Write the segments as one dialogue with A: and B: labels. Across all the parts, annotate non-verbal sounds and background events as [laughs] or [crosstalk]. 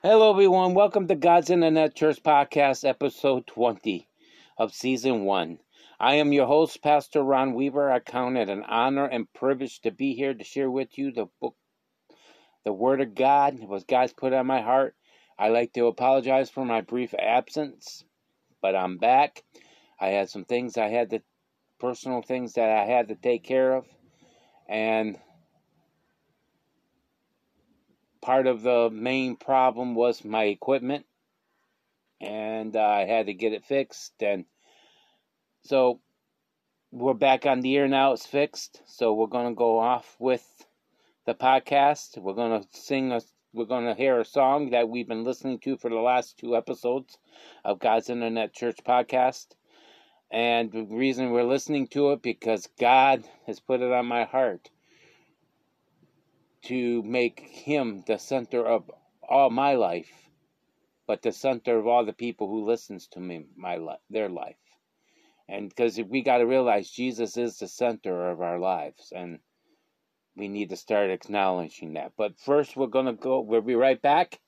A: Hello, everyone. Welcome to God's Internet Church Podcast, episode 20 of season one. I am your host, Pastor Ron Weaver. I count it an honor and privilege to be here to share with you the book, the Word of God, what God's put on my heart. I like to apologize for my brief absence, but I'm back. I had some things I had to, personal things that I had to take care of, and part of the main problem was my equipment and uh, I had to get it fixed and so we're back on the air now it's fixed. So we're going to go off with the podcast. We're going to sing a we're going to hear a song that we've been listening to for the last two episodes of God's Internet Church podcast. And the reason we're listening to it because God has put it on my heart to make him the center of all my life, but the center of all the people who listens to me, my life, their life. And because we got to realize Jesus is the center of our lives, and we need to start acknowledging that. But first, we're gonna go. We'll be right back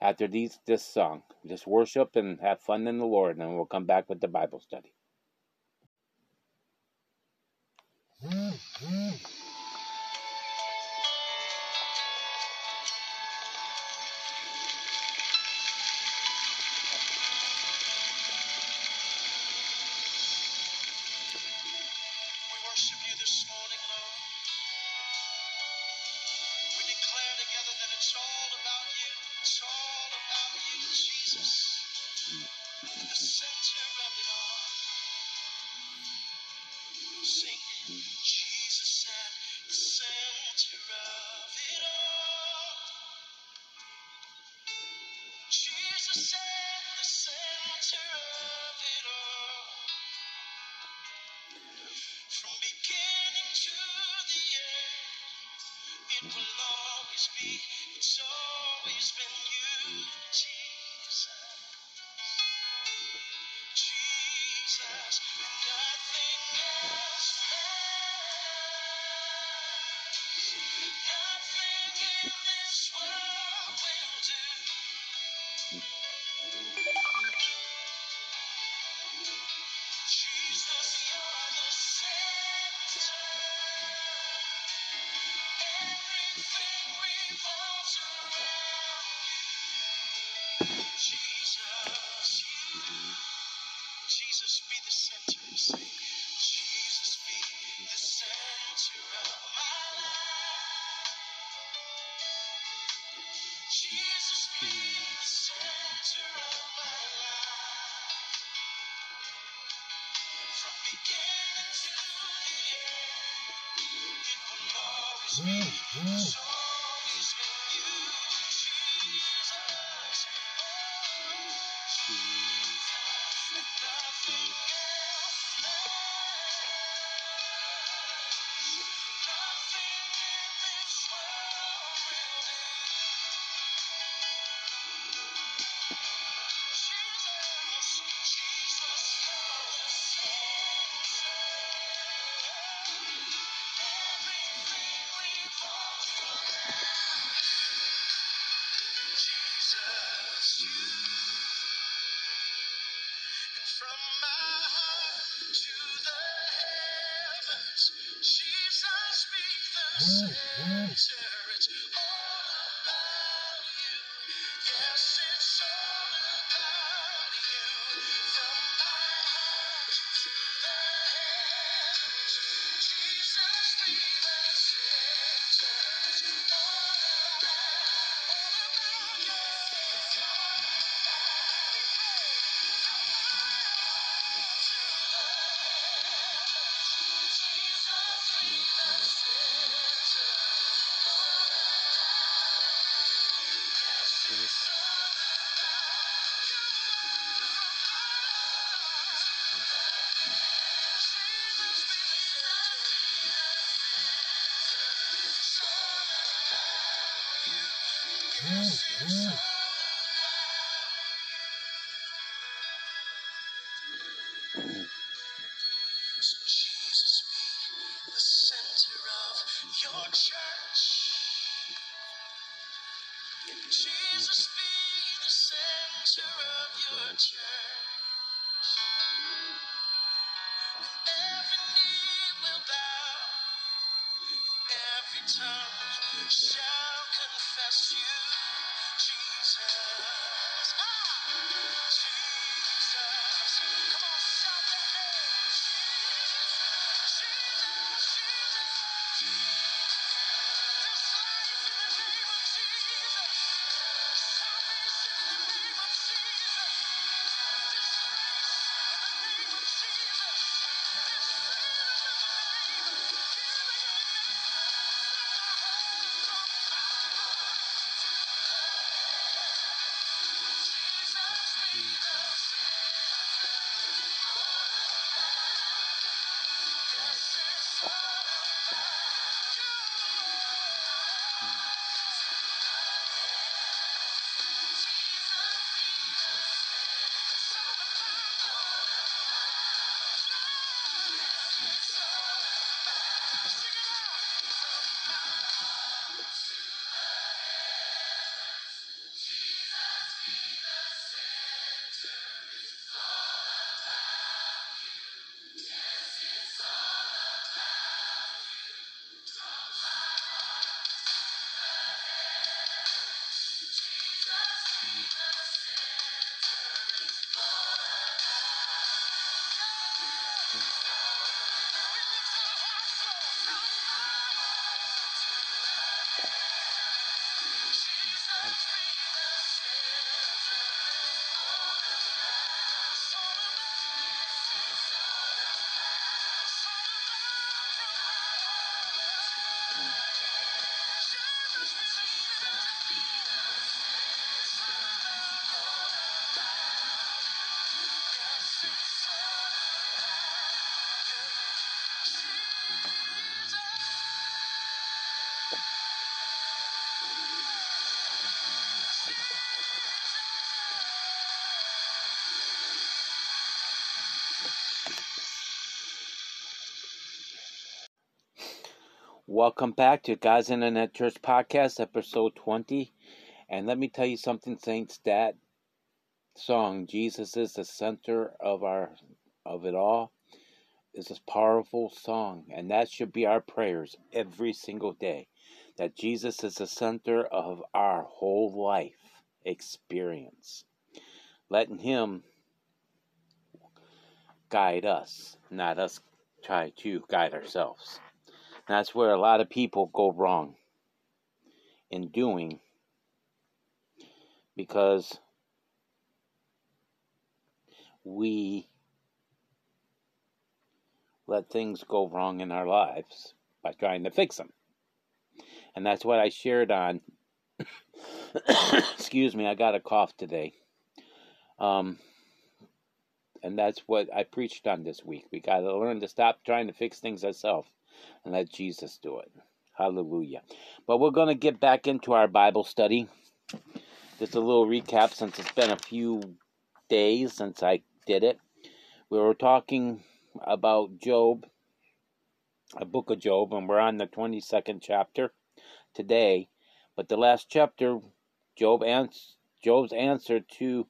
A: after these this song. Just worship and have fun in the Lord, and we'll come back with the Bible study.
B: Mm-hmm. Jesus, Every knee will bow, every tongue shall confess you,
A: Welcome back to God's Internet Church Podcast, episode 20. And let me tell you something, Saints, that song, Jesus is the center of our of it all, is a powerful song. And that should be our prayers every single day. That Jesus is the center of our whole life experience. Letting him guide us, not us try to guide ourselves. That's where a lot of people go wrong in doing because we let things go wrong in our lives by trying to fix them. And that's what I shared on. [coughs] Excuse me, I got a cough today. Um, and that's what I preached on this week. We got to learn to stop trying to fix things ourselves and let Jesus do it. Hallelujah. But we're going to get back into our Bible study. Just a little recap since it's been a few days since I did it. We were talking about Job, a book of Job, and we're on the 22nd chapter today. But the last chapter, Job ans- Job's answer to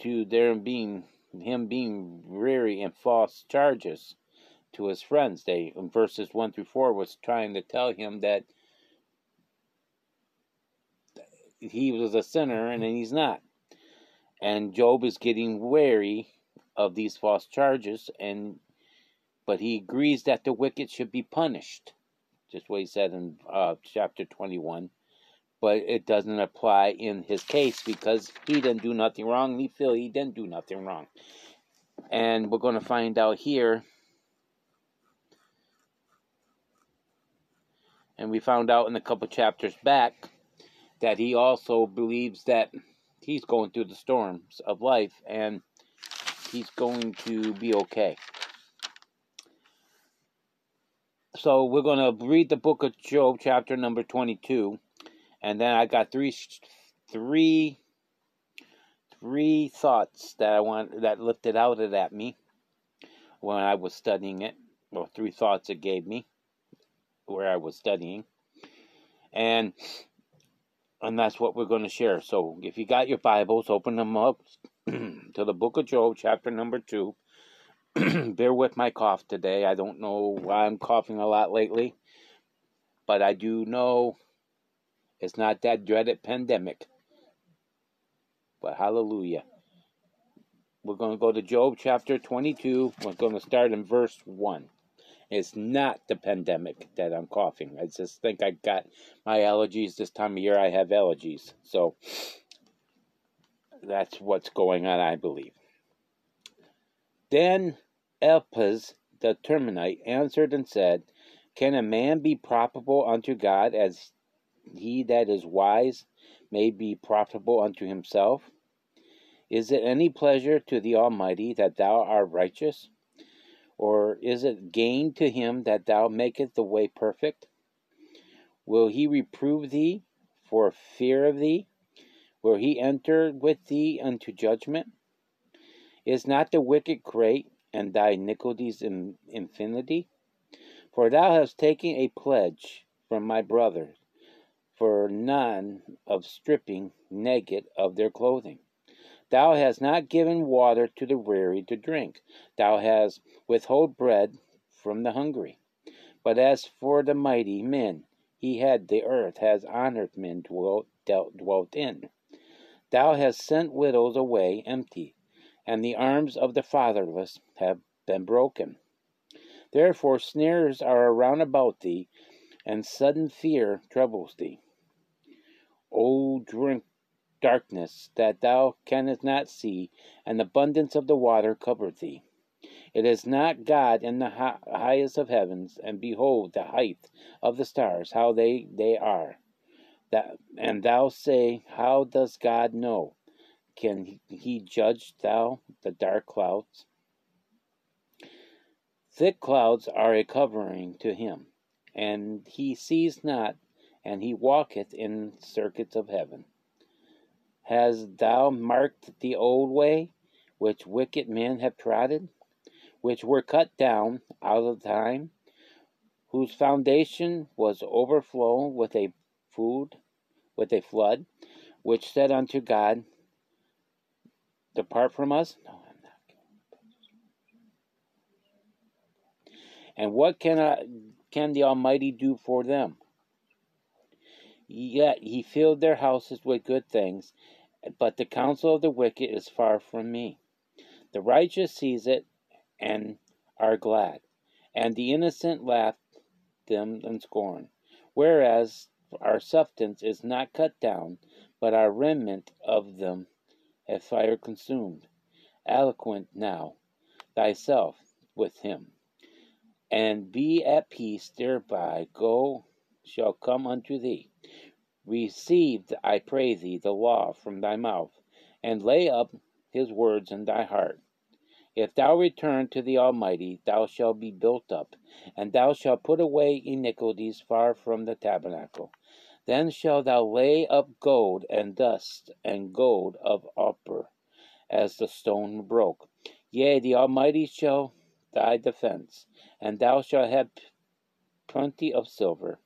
A: to their being him being weary and false charges to his friends. They in verses one through four was trying to tell him that he was a sinner and he's not. And Job is getting wary of these false charges and but he agrees that the wicked should be punished. Just what he said in uh, chapter 21. But it doesn't apply in his case because he didn't do nothing wrong. He feel he didn't do nothing wrong. And we're going to find out here and we found out in a couple chapters back that he also believes that he's going through the storms of life and he's going to be okay. So we're going to read the book of Job, chapter number 22, and then I got three, three, three thoughts that I want that lifted out of at me when I was studying it, or three thoughts it gave me where I was studying. And and that's what we're going to share. So if you got your Bibles, open them up [clears throat] to the book of Job, chapter number two. [clears throat] Bear with my cough today. I don't know why I'm coughing a lot lately, but I do know it's not that dreaded pandemic. But hallelujah. We're going to go to Job chapter 22. We're going to start in verse 1. It's not the pandemic that I'm coughing. I just think I got my allergies this time of year. I have allergies. So that's what's going on, I believe. Then Eliphaz the Temanite answered and said, Can a man be profitable unto God as he that is wise may be profitable unto himself? Is it any pleasure to the Almighty that thou art righteous? Or is it gain to him that thou makest the way perfect? Will he reprove thee for fear of thee? Will he enter with thee unto judgment? Is not the wicked great, and thy iniquities in infinity? For thou hast taken a pledge from my brothers, for none of stripping naked of their clothing. Thou hast not given water to the weary to drink. Thou hast withhold bread from the hungry. But as for the mighty men, he had the earth has honored men dwelt, dwelt in. Thou hast sent widows away empty, and the arms of the fatherless have been broken. Therefore snares are around about thee, and sudden fear troubles thee. O drink darkness that thou canst not see, and abundance of the water cover thee. It is not God in the highest of heavens, and behold the height of the stars, how they, they are. That, and thou say, How does God know? Can he judge thou the dark clouds? Thick clouds are a covering to him, and he sees not, and he walketh in circuits of heaven. Hast thou marked the old way, which wicked men have trodden, which were cut down out of time, whose foundation was overflown with a food, with a flood, which said unto God, Depart from us? No, I'm not. And what can I, can the Almighty do for them? Yet he filled their houses with good things, but the counsel of the wicked is far from me. The righteous sees it and are glad, and the innocent laugh them in scorn. Whereas our substance is not cut down, but our remnant of them hath fire consumed. Eloquent now thyself with him, and be at peace thereby. Go shall come unto thee. Receive, I pray thee, the law from thy mouth, and lay up his words in thy heart. If thou return to the Almighty, thou shalt be built up, and thou shalt put away iniquities far from the tabernacle. Then shalt thou lay up gold and dust and gold of Ophir, as the stone broke. Yea, the Almighty shall thy defense, and thou shalt have plenty of silver.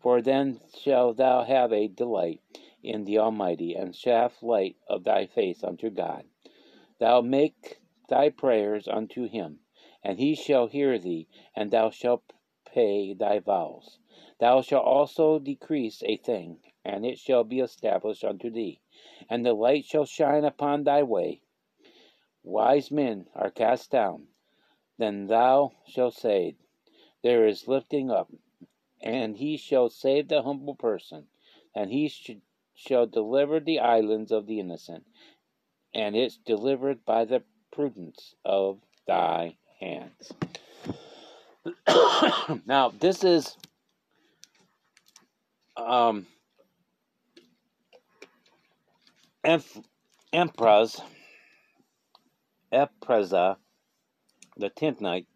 A: For then shalt thou have a delight in the Almighty, and shaft light of thy face unto God. Thou make thy prayers unto him, and he shall hear thee, and thou shalt pay thy vows. Thou shalt also decrease a thing, and it shall be established unto thee, and the light shall shine upon thy way. Wise men are cast down. Then thou shalt say, There is lifting up and he shall save the humble person, and he sh- shall deliver the islands of the innocent, and it's delivered by the prudence of thy hands. [coughs] now, this is um, Empress, the Temanite,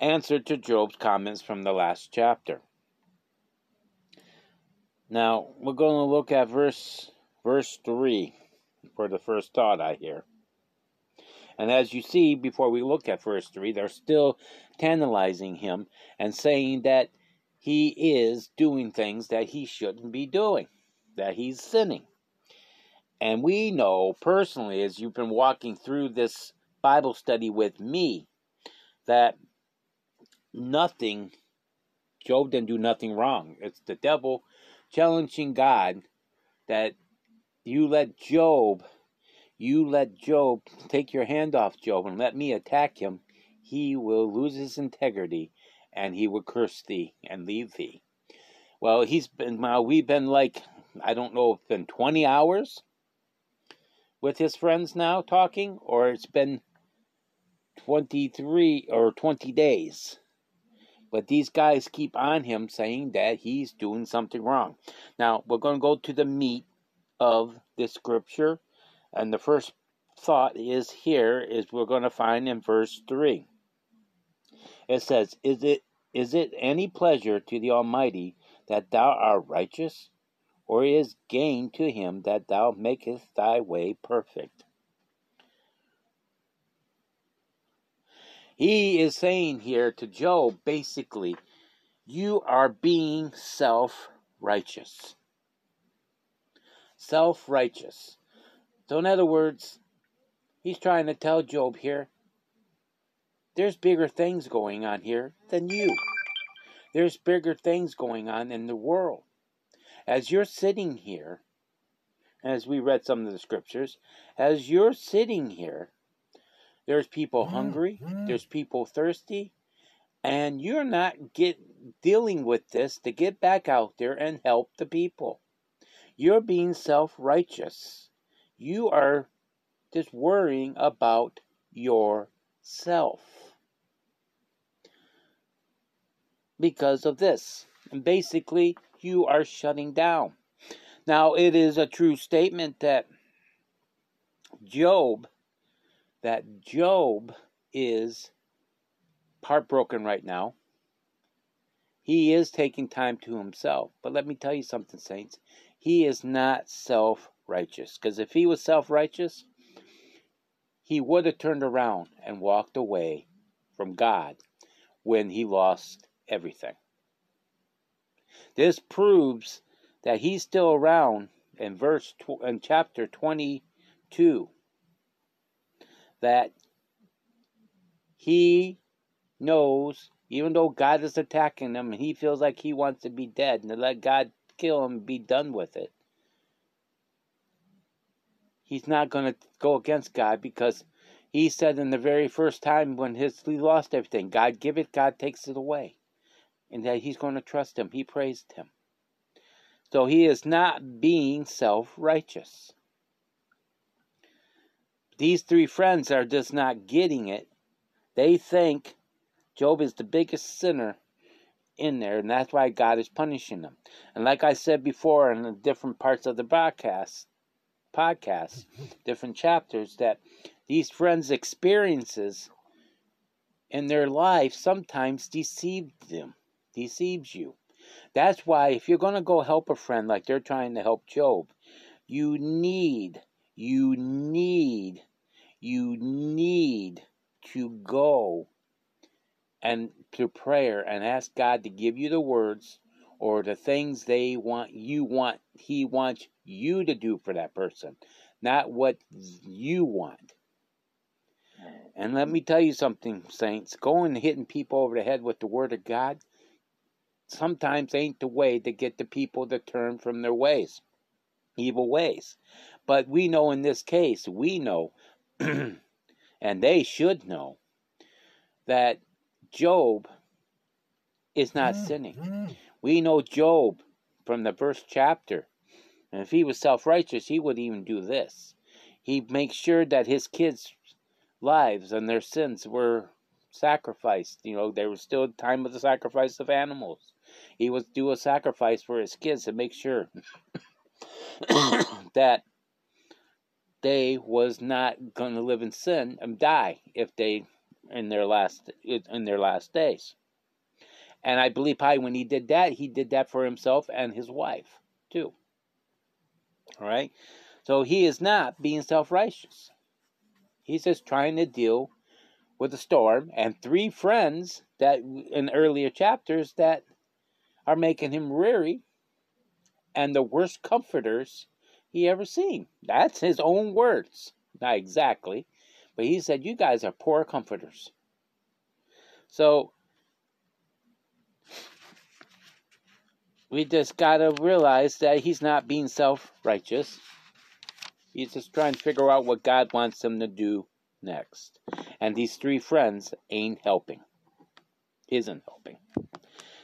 A: answer to Job's comments from the last chapter. Now, we're going to look at verse verse 3 for the first thought I hear. And as you see, before we look at verse 3, they're still tantalizing him and saying that he is doing things that he shouldn't be doing. that he's sinning. And we know personally, as you've been walking through this Bible study with me, that nothing, Job didn't do nothing wrong. It's the devil challenging God that you let Job, you let Job take your hand off Job and let me attack him. He will lose his integrity and he will curse thee and leave thee. Well, he's been, well, we've been like, I don't know, it's been 20 hours with his friends now talking, or it's been 23 or 20 days. But these guys keep on him saying that he's doing something wrong. Now, we're going to go to the meat of this scripture. And the first thought is here is we're going to find in verse 3. It says, Is it is it any pleasure to the Almighty that thou art righteous? Or is gain to him that thou makest thy way perfect? He is saying here to Job basically, you are being self righteous. Self righteous. So, in other words, he's trying to tell Job here there's bigger things going on here than you. There's bigger things going on in the world. As you're sitting here, as we read some of the scriptures, as you're sitting here, there's people mm-hmm. hungry, mm-hmm. there's people thirsty, and you're not get dealing with this to get back out there and help the people. You're being self-righteous. You are just worrying about yourself because of this. And basically, you are shutting down. Now, it is a true statement that Job, that Job is heartbroken right now. He is taking time to himself. But let me tell you something, saints. He is not self righteous. Because if he was self righteous, he would have turned around and walked away from God when he lost everything. This proves that he's still around in verse tw- in chapter 22 that he knows even though God is attacking him and he feels like he wants to be dead and to let God kill him and be done with it. He's not going to go against God because he said in the very first time when his he lost everything, God give it, God takes it away and that he's going to trust him. He praised him. So he is not being self righteous. These three friends are just not getting it. They think Job is the biggest sinner in there, and that's why God is punishing them. And like I said before in the different parts of the broadcast, podcast, [laughs] different chapters, that these friends' experiences in their life sometimes deceived them deceives you. That's why if you're going to go help a friend like they're trying to help Job, you need, you need, you need to go and to prayer and ask God to give you the words or the things they want you want he wants you to do for that person, not what you want. And let me tell you something, saints. Going and hitting people over the head with the word of God sometimes ain't the way to get the people to turn from their ways, evil ways. But we know in this case, we know, [clears throat] and they should know, that Job is not mm-hmm. sinning. Mm-hmm. We know Job from the first chapter. And if he was self righteous, he would even do this. He makes sure that his kids' lives and their sins were sacrificed. You know, there was still time of the sacrifice of animals he would do a sacrifice for his kids to make sure [coughs] that they was not going to live in sin and die if they in their last in their last days. And I believe probably when he did that, he did that for himself and his wife too. All right, so he is not being self-righteous. He's just trying to deal with the storm and three friends that in earlier chapters that are making him weary and the worst comforters he ever seen. That's his own words. Not exactly, but he said, You guys are poor comforters. So we just got to realize that he's not being self righteous. He's just trying to figure out what God wants him to do next. And these three friends ain't helping. Isn't helping.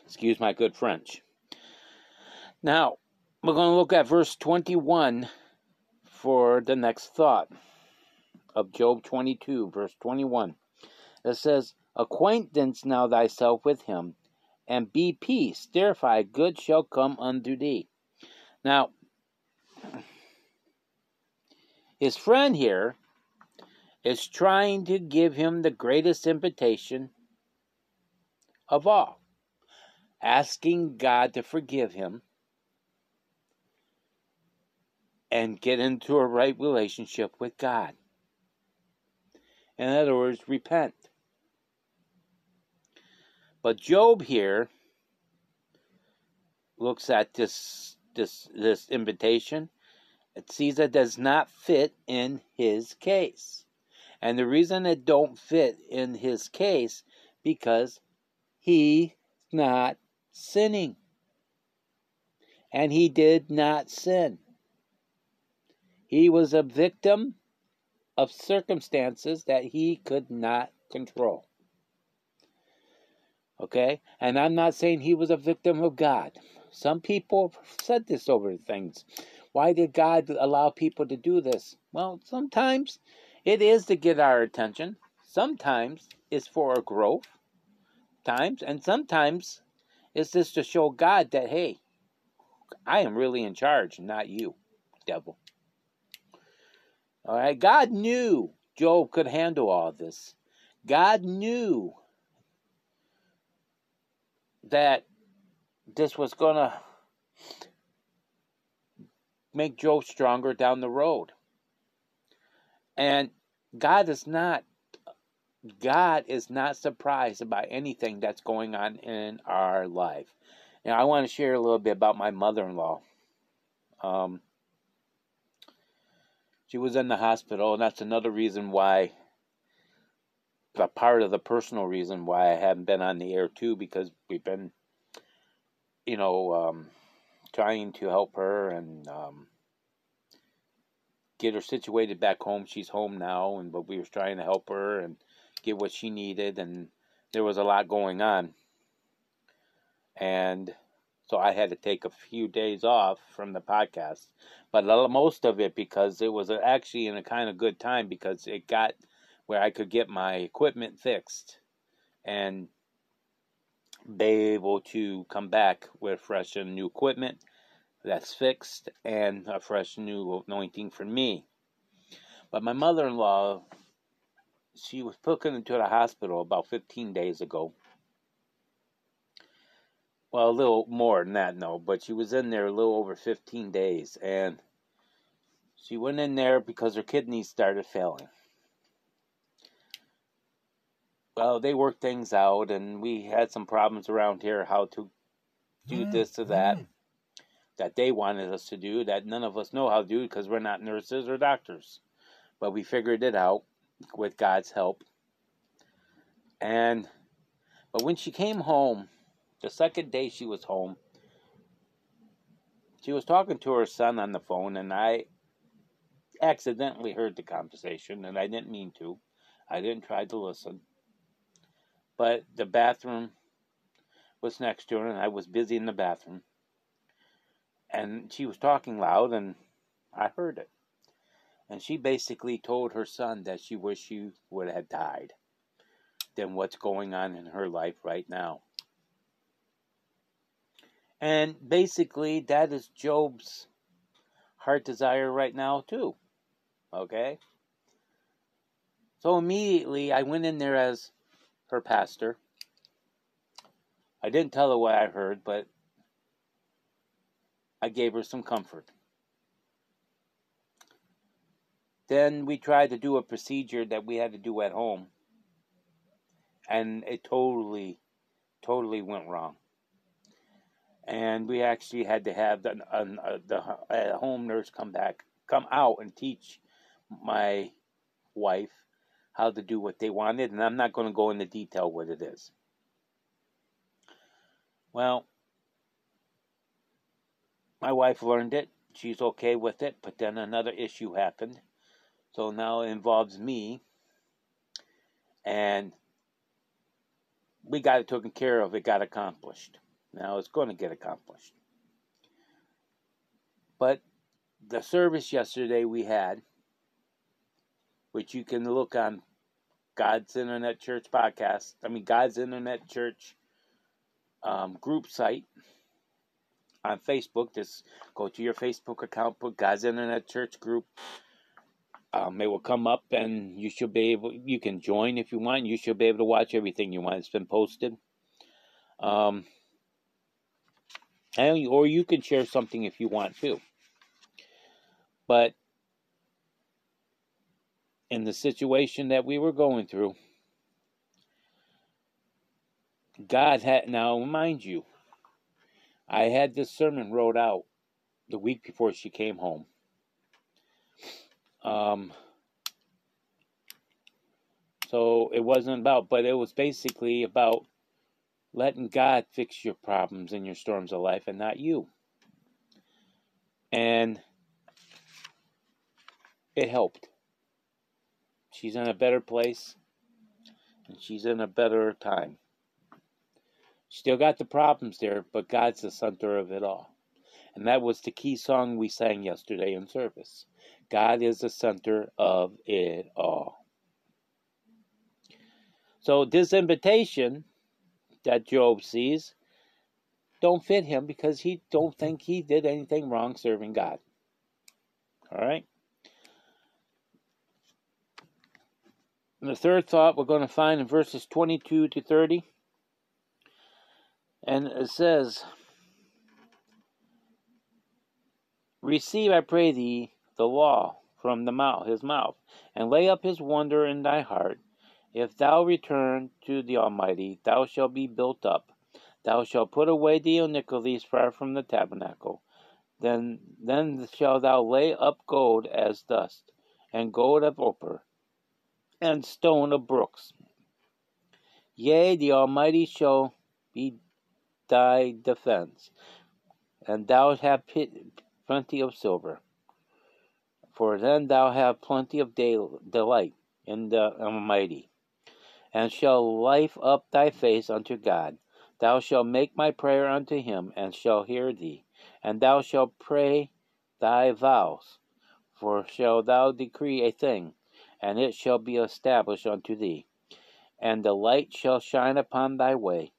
A: Excuse my good French. Now, we're going to look at verse 21 for the next thought of Job 22, verse 21. It says, Acquaintance now thyself with him, and be peace, thereby good shall come unto thee. Now, his friend here is trying to give him the greatest invitation of all, asking God to forgive him and get into a right relationship with God. In other words, repent. But Job here looks at this this this invitation. It sees it does not fit in his case. And the reason it don't fit in his case because he's not sinning. And he did not sin. He was a victim of circumstances that he could not control. Okay? And I'm not saying he was a victim of God. Some people said this over things. Why did God allow people to do this? Well, sometimes it is to get our attention. Sometimes it's for a growth. Times and sometimes it's just to show God that hey, I am really in charge, not you, devil. All right, God knew Job could handle all this. God knew that this was going to make Job stronger down the road. And God is not God is not surprised about anything that's going on in our life. Now, I want to share a little bit about my mother-in-law. Um, she was in the hospital, and that's another reason why a part of the personal reason why I haven't been on the air too, because we've been, you know, um, trying to help her and um, get her situated back home. She's home now, and but we were trying to help her and get what she needed, and there was a lot going on, and so I had to take a few days off from the podcast, but most of it because it was actually in a kind of good time because it got where I could get my equipment fixed and be able to come back with fresh and new equipment that's fixed and a fresh new anointing for me. But my mother in law, she was put into the hospital about 15 days ago. Well, a little more than that, no, but she was in there a little over 15 days. And she went in there because her kidneys started failing well, they worked things out, and we had some problems around here how to do mm-hmm. this or that that they wanted us to do that none of us know how to do because we're not nurses or doctors. But we figured it out with God's help. And but when she came home, the second day she was home, she was talking to her son on the phone, and I accidentally heard the conversation, and I didn't mean to. I didn't try to listen but the bathroom was next to her, and I was busy in the bathroom. And she was talking loud, and I heard it. And she basically told her son that she wished she would have died than what's going on in her life right now. And basically, that is Job's heart desire right now, too. Okay? So immediately, I went in there as her pastor. I didn't tell her what I heard, but I gave her some comfort. Then we tried to do a procedure that we had to do at home, and it totally, totally went wrong. and we actually had to have the, uh, the uh, home nurse come back, come out and teach my wife how to do what they wanted, and I'm not going to go into detail what it is. Well, my wife learned it. She's okay with it, but then another issue happened. So now it involves me. And we got it taken care of. It got accomplished. Now it's going to get accomplished. But the service yesterday we had, which you can look on God's Internet Church podcast, I mean, God's Internet Church um, group site on Facebook. Just go to your Facebook account, put God's Internet Church group. Um, it will come up, and you should be able. You can join if you want. You should be able to watch everything you want. It's been posted. Um, and, or you can share something if you want to. But in the situation that we were going through, God had now mind you, I had this sermon wrote out the week before she came home. Um, so it wasn't about, but it was basically about letting God fix your problems and your storms of life and not you. And it helped. She's in a better place and she's in a better time. Still got the problems there, but God's the center of it all. And that was the key song we sang yesterday in service. God is the center of it all. So this invitation that Job sees don't fit him because he don't mm-hmm. think he did anything wrong serving God. All right? And the third thought we're going to find in verses 22 to 30. And it says, Receive, I pray thee, the law from the mouth, his mouth, and lay up his wonder in thy heart. If thou return to the Almighty, thou shalt be built up. Thou shalt put away the iniquities far from the tabernacle. Then, then shalt thou lay up gold as dust, and gold of Ophir, and stone of brooks. Yea, the Almighty shall be thy defense, and thou shalt have plenty of silver. For then thou have plenty of delight in the Almighty, and shall life up thy face unto God. Thou shalt make my prayer unto him, and shall hear thee, and thou shalt pray thy vows. For shall thou decree a thing, and it shall be established unto thee, and the light shall shine upon thy way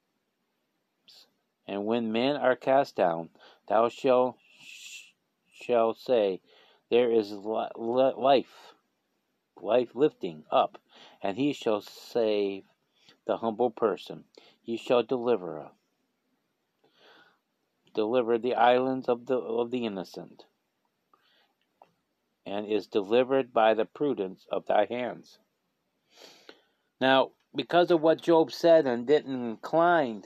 A: and when men are cast down, thou shalt shall say, There is life, life lifting up, and he shall save the humble person. He shall deliver deliver the islands of the of the innocent, and is delivered by the prudence of thy hands. Now, because of what Job said and didn't incline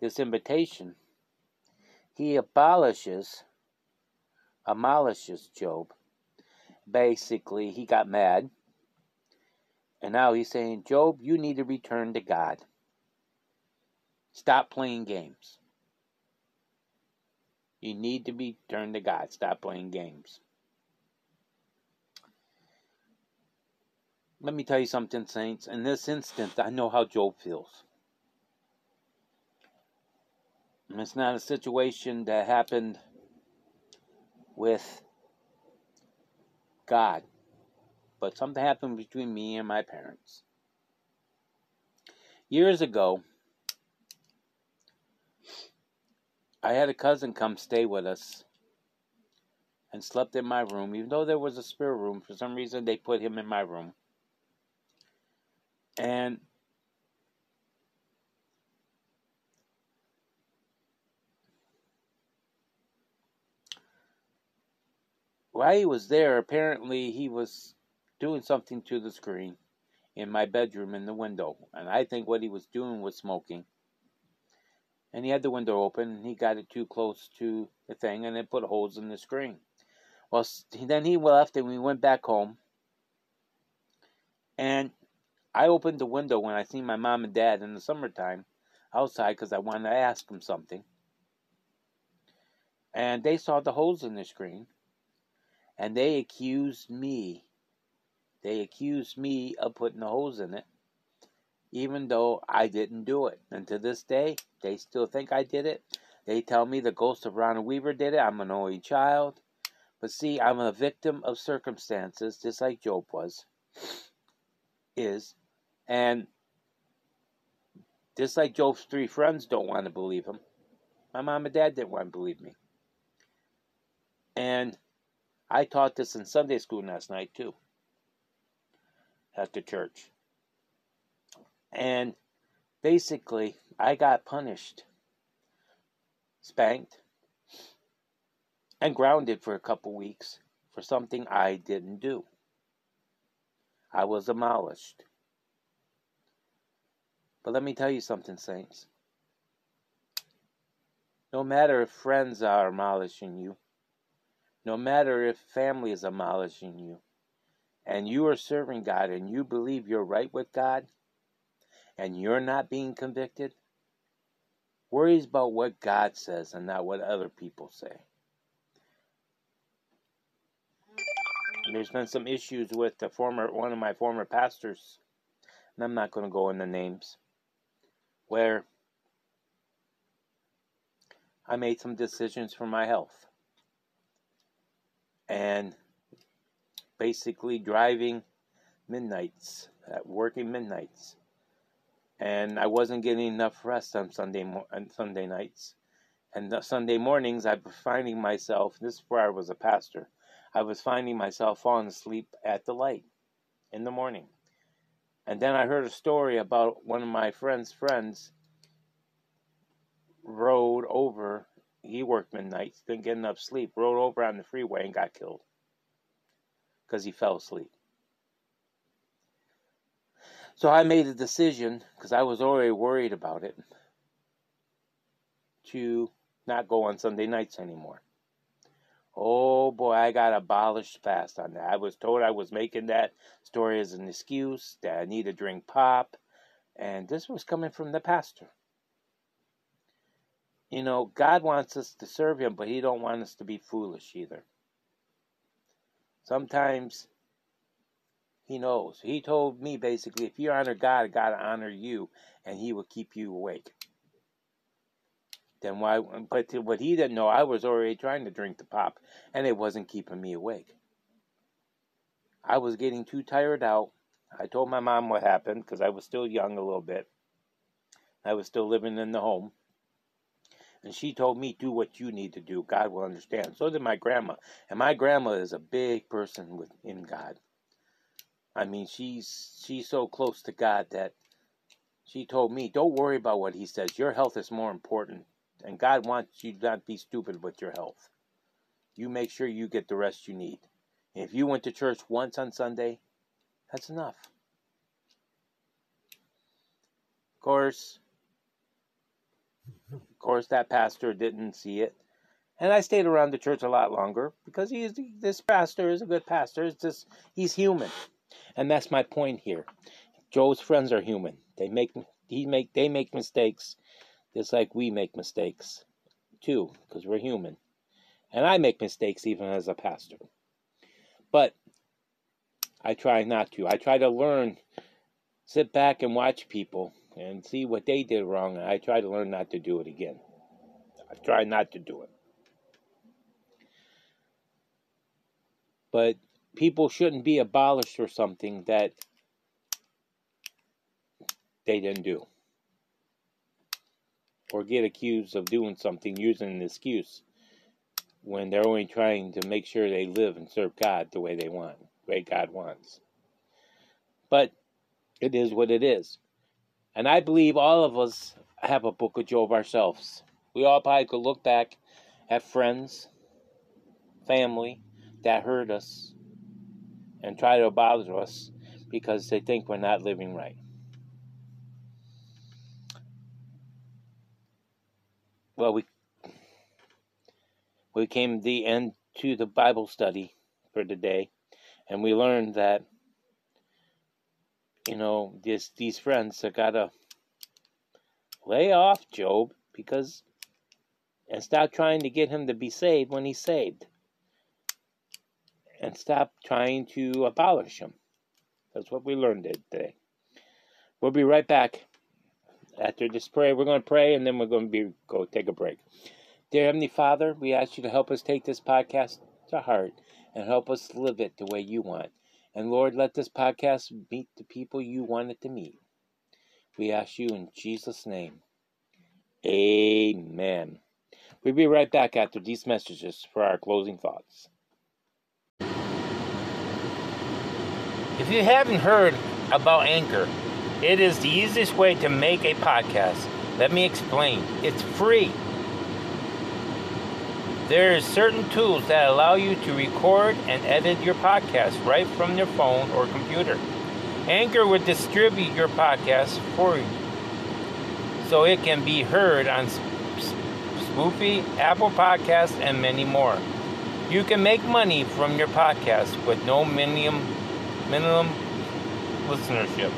A: this invitation, he abolishes, abolishes Job. Basically, he got mad. And now he's saying, Job, you need to return to God. Stop playing games. You need to be turned to God. Stop playing games. Let me tell you something, saints. In this instance, I know how Job feels. And it's not a situation that happened with God, but something happened between me and my parents. Years ago, I had a cousin come stay with us and slept in my room, even though there was a spare room. For some reason, they put him in my room. And while he was there, apparently he was doing something to the screen in my bedroom in the window. And I think what he was doing was smoking. and he had the window open, and he got it too close to the thing, and it put holes in the screen. Well, then he left, and we went back home, and I opened the window when I seen my mom and dad in the summertime outside because I wanted to ask them something. And they saw the holes in the screen, and they accused me. They accused me of putting the holes in it, even though I didn't do it. And to this day, they still think I did it. They tell me the ghost of Ronald Weaver did it. I'm an only child. But see, I'm a victim of circumstances, just like Job was, is. And just like Job's three friends don't want to believe him, my mom and dad didn't want to believe me. And I taught this in Sunday school last night too, at the church. And basically, I got punished, spanked, and grounded for a couple weeks for something I didn't do. I was demolished. But let me tell you something, saints. No matter if friends are demolishing you, no matter if family is demolishing you, and you are serving God and you believe you're right with God, and you're not being convicted, worries about what God says and not what other people say. There's been some issues with the former one of my former pastors, and I'm not going to go into names, where I made some decisions for my health. And basically driving midnights, at working midnights and I wasn't getting enough rest on Sunday mo- on Sunday nights. And Sunday mornings, I was finding myself. This is where I was a pastor. I was finding myself falling asleep at the light in the morning. And then I heard a story about one of my friend's friends rode over. He worked midnight, didn't get enough sleep, rode over on the freeway and got killed because he fell asleep. So I made a decision, because I was already worried about it, to not go on Sunday nights anymore. Oh boy, I got abolished fast on that. I was told I was making that story as an excuse, that I need to drink pop, and this was coming from the pastor. You know, God wants us to serve Him, but He don't want us to be foolish either. Sometimes he knows. He told me basically, if you honor God, God will honor you, and He will keep you awake. Then why? But what he didn't know, I was already trying to drink the pop, and it wasn't keeping me awake. I was getting too tired out. I told my mom what happened because I was still young a little bit. I was still living in the home. And she told me, do what you need to do. God will understand. So did my grandma. And my grandma is a big person within God. I mean, she's she's so close to God that she told me, "Don't worry about what He says. Your health is more important, and God wants you not to be stupid with your health. You make sure you get the rest you need. if you went to church once on Sunday, that's enough." Of course, course, that pastor didn't see it. And I stayed around the church a lot longer because he is this pastor is a good pastor. It's just he's human. And that's my point here. Job's friends are human. They make he make they make mistakes just like we make mistakes too because we're human. And I make mistakes even as a pastor. But I try not to. I try to learn sit back and watch people and see what they did wrong and I try to learn not to do it again. I try not to do it. But people shouldn't be abolished for something that they didn't do or get accused of doing something using an excuse when they're only trying to make sure they live and serve God the way they want, the way God wants. But it is what it is. And I believe all of us have a book of Job ourselves. We all probably could look back at friends, family that hurt us, and try to bother us because they think we're not living right. well, we we came the end to the Bible study for the day, and we learned that you know this these friends have got to lay off Job because and stop trying to get him to be saved when he's saved, and stop trying to abolish him. That's what we learned today. We'll be right back after this prayer. We're going to pray, and then we're going to be go take a break. Dear Heavenly Father, we ask you to help us take this podcast to heart and help us live it the way you want. And Lord, let this podcast meet the people you want it to meet. We ask you in Jesus' name. Amen. We'll be right back after these messages for our closing thoughts. If you haven't heard about Anchor, it is the easiest way to make a podcast. Let me explain. It's free. There are certain tools that allow you to record and edit your podcast right from your phone or computer. Anchor will distribute your podcast for you so it can be heard on Spotify, Apple Podcasts, and many more. You can make money from your podcast with no minimum minimum listenership.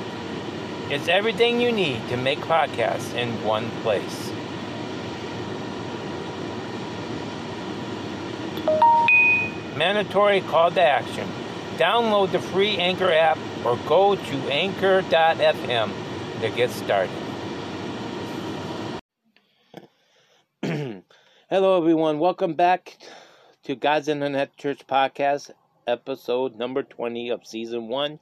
A: It's everything you need to make podcasts in one place. Mandatory call to action. Download the free Anchor app or go to anchor.fm to get started. [clears throat] Hello, everyone. Welcome back to God's Internet Church Podcast, episode number 20 of season one.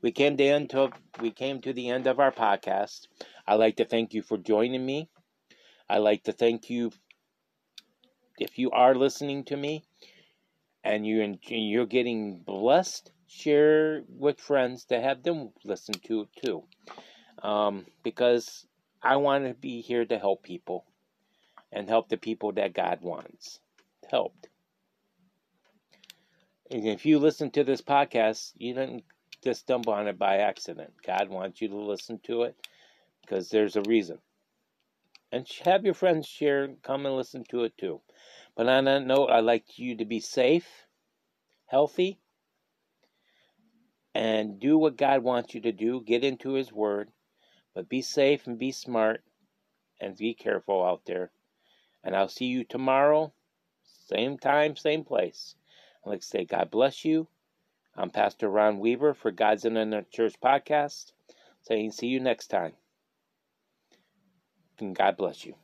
A: We came to end to, we came to the end of our podcast. I'd like to thank you for joining me. I'd like to thank you if you are listening to me and you you're getting blessed. Share with friends to have them listen to it too, um, because I want to be here to help people and help the people that God wants helped. And if you listen to this podcast, you didn't just stumble on it by accident. God wants you to listen to it because there's a reason. And have your friends share, come and listen to it too. But on that note, I'd like you to be safe, healthy, and do what God wants you to do. Get into His Word, but be safe and be smart and be careful out there. And I'll see you tomorrow, same time, same place. I'd like to say, God bless you. I'm Pastor Ron Weaver for God's Internet Church Podcast, saying, see you next time. And God bless you.